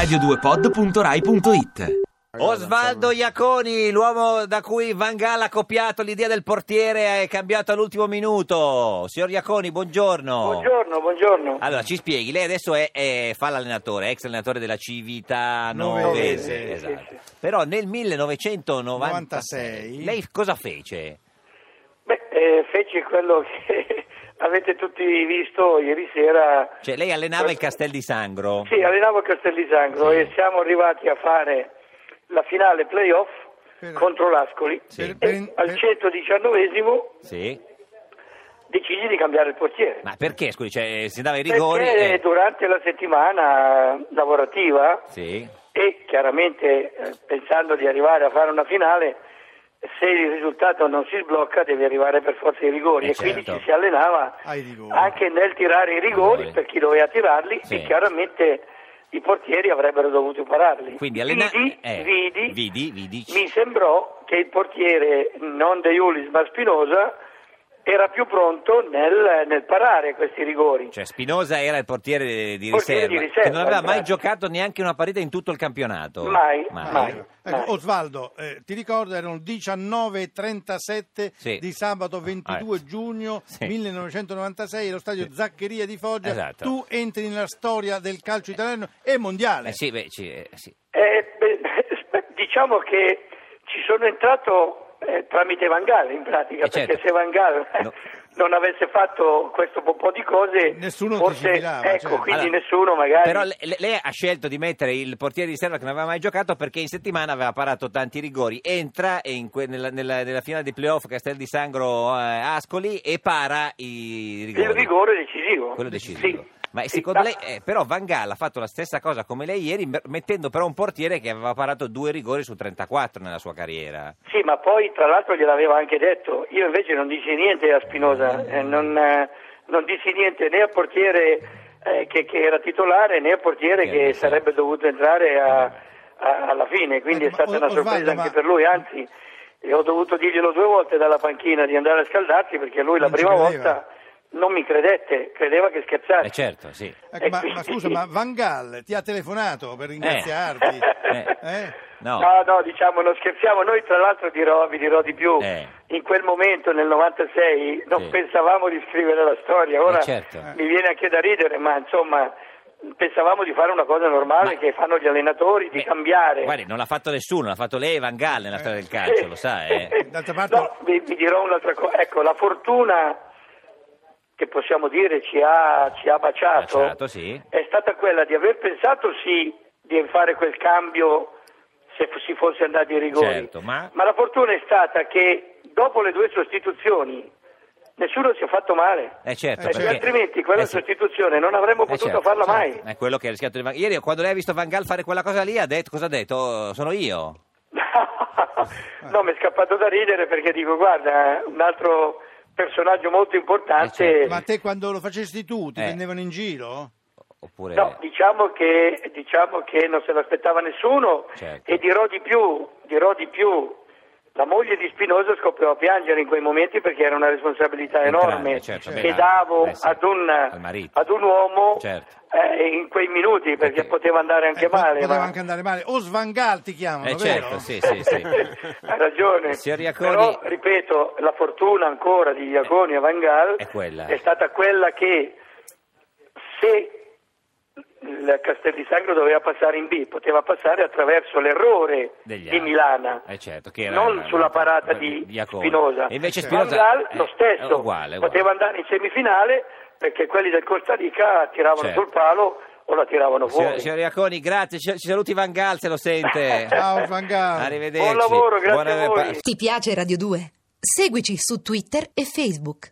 radio2pod.rai.it Osvaldo Iaconi, l'uomo da cui Van Gaal ha copiato l'idea del portiere e cambiato all'ultimo minuto. Signor Iaconi, buongiorno. Buongiorno, buongiorno. Allora, ci spieghi, lei adesso è, è- fa l'allenatore, ex allenatore della Civita Novese, Novese, sì, esatto. sì, Però nel 1996 96. lei cosa fece? Beh, eh, feci quello che avete tutti visto ieri sera. Cioè, lei allenava il Castel di Sangro. Sì, allenavo a Castel di Sangro Sì. e siamo arrivati a fare la finale playoff Per- contro l'Ascoli. Sì. E Per- al per- 119esimo Sì. decisi di cambiare il portiere. Ma perché, scusi, cioè, si dava i rigori? Perché e- durante la settimana lavorativa Sì. e chiaramente eh, pensando di arrivare a fare una finale, se il risultato non si sblocca devi arrivare per forza ai rigori Eh, e quindi certo. ci si allenava anche nel tirare i rigori Rigori. per chi doveva tirarli Sì. e chiaramente i portieri avrebbero dovuto pararli. Quindi allena- vidi, eh, vidi, vidi, vidi. mi sembrò che il portiere non De Iulis ma Spinosa era più pronto nel, nel parare questi rigori. Cioè, Spinosa era il portiere di Portiere riserva, di riserva, che non aveva mai esatto. giocato neanche una partita in tutto il campionato. Mai, mai. Ecco, Mai. Osvaldo, eh, ti ricordo erano 19.37 Sì. di sabato 22 Ah, giugno sì. 1996 allo stadio Sì. Zaccheria di Foggia. Esatto. Tu entri nella storia del calcio italiano e mondiale. Eh sì, beh, ci- eh, sì. Eh, beh, diciamo che ci sono entrato eh, tramite Van Gaal in pratica, Eh, certo. perché se Van Gaal No. non avesse fatto questo po' po' di cose, Nessuno forse, ecco, certo. quindi Allora, nessuno magari... Però le- le- lei ha scelto di mettere il portiere di riserva che non aveva mai giocato perché in settimana aveva parato tanti rigori. Entra in que- nella, nella- nella finale di playoff Castel di Sangro eh, Ascoli e para i rigori. il rigore decisivo. Quello decisivo. Sì. Ma secondo ma- lei, eh, però Van Gaal ha fatto la stessa cosa come lei ieri, mettendo però un portiere che aveva parato due rigori su 34 nella sua carriera. Sì, ma poi tra l'altro gliel'aveva anche detto. Io invece non dissi niente a Spinosa, eh, non, eh, non dissi niente né al portiere eh, che, che era titolare né al portiere Che sarebbe dovuto entrare a- a- alla fine, quindi è stata ma una Osvaldo, sorpresa ma- anche per lui, anzi e ho dovuto dirglielo due volte dalla panchina di andare a scaldarsi perché lui la Non ci prima credeva. volta non mi credette, credeva che scherzassi. Eh certo, sì. Ecco, ma, Eh, ma sì. scusa, ma Van Gaal ti ha telefonato per ringraziarti? Eh. Eh? No. No, no, diciamo, non scherziamo. Noi, tra l'altro, dirò, vi dirò di più. Eh. In quel momento, nel 96, non Sì. pensavamo di scrivere la storia. Ora Eh, certo. mi viene anche da ridere, ma insomma, pensavamo di fare una cosa normale Ma- che fanno gli allenatori, di Beh, cambiare. Guardi, non l'ha fatto nessuno, l'ha fatto lei e Van Gaal nella storia del calcio, lo sa, eh? D'altra parte- No, vi, vi dirò un'altra cosa. Ecco, la fortuna che possiamo dire ci ha, ci ha baciato, Baciato, sì. è stata quella di aver pensato sì di fare quel cambio se f- si fosse andati ai rigori. Certo, ma- la fortuna è stata che dopo le due sostituzioni nessuno si è fatto male. Eh certo, Eh, Perché altrimenti quella eh, sì. sostituzione non avremmo Eh, potuto certo, farla certo. mai. È quello che ha rischiato di Van Ieri quando lei ha visto Van Gaal fare quella cosa lì ha detto, cosa ha detto? Sono io. no, mi è scappato da ridere perché dico, guarda, un altro personaggio molto importante. Eh, certo. Ma te quando lo facesti tu ti Eh. prendevano in giro? Oppure... No, diciamo che, diciamo che non se l'aspettava nessuno Certo. e dirò di più, dirò di più. La moglie di Spinosa scoppiò a piangere in quei momenti perché era una responsabilità enorme certo, che beh, davo eh sì, ad, un, ad un uomo Certo. eh, in quei minuti perché Perché- poteva andare anche Eh, male. Poteva ma- anche andare male. O Svangal ti chiamano, Eh, certo, sì, sì, sì. Hai ragione. Iaconi- Però, ripeto, la fortuna ancora di Iaconi e Van Gaal È quella. è stata quella che se il Castel di Sangro doveva passare in B, poteva passare attraverso l'errore Degli di. Milana, Eh, certo, che era- non sulla parata di Iaconi. Spinoza. E invece Van Spinoza- Gaal eh, lo stesso, uguale, uguale. poteva andare in semifinale perché quelli del Costa Rica tiravano Certo. sul palo o la tiravano fuori. Signor, signor Iaconi, grazie, ci, ci saluti Van Gaal se lo sente. Ciao Svangal. Arrivederci. Buon lavoro, grazie Buona- a voi. Ti piace Radio 2? Seguici su Twitter e Facebook.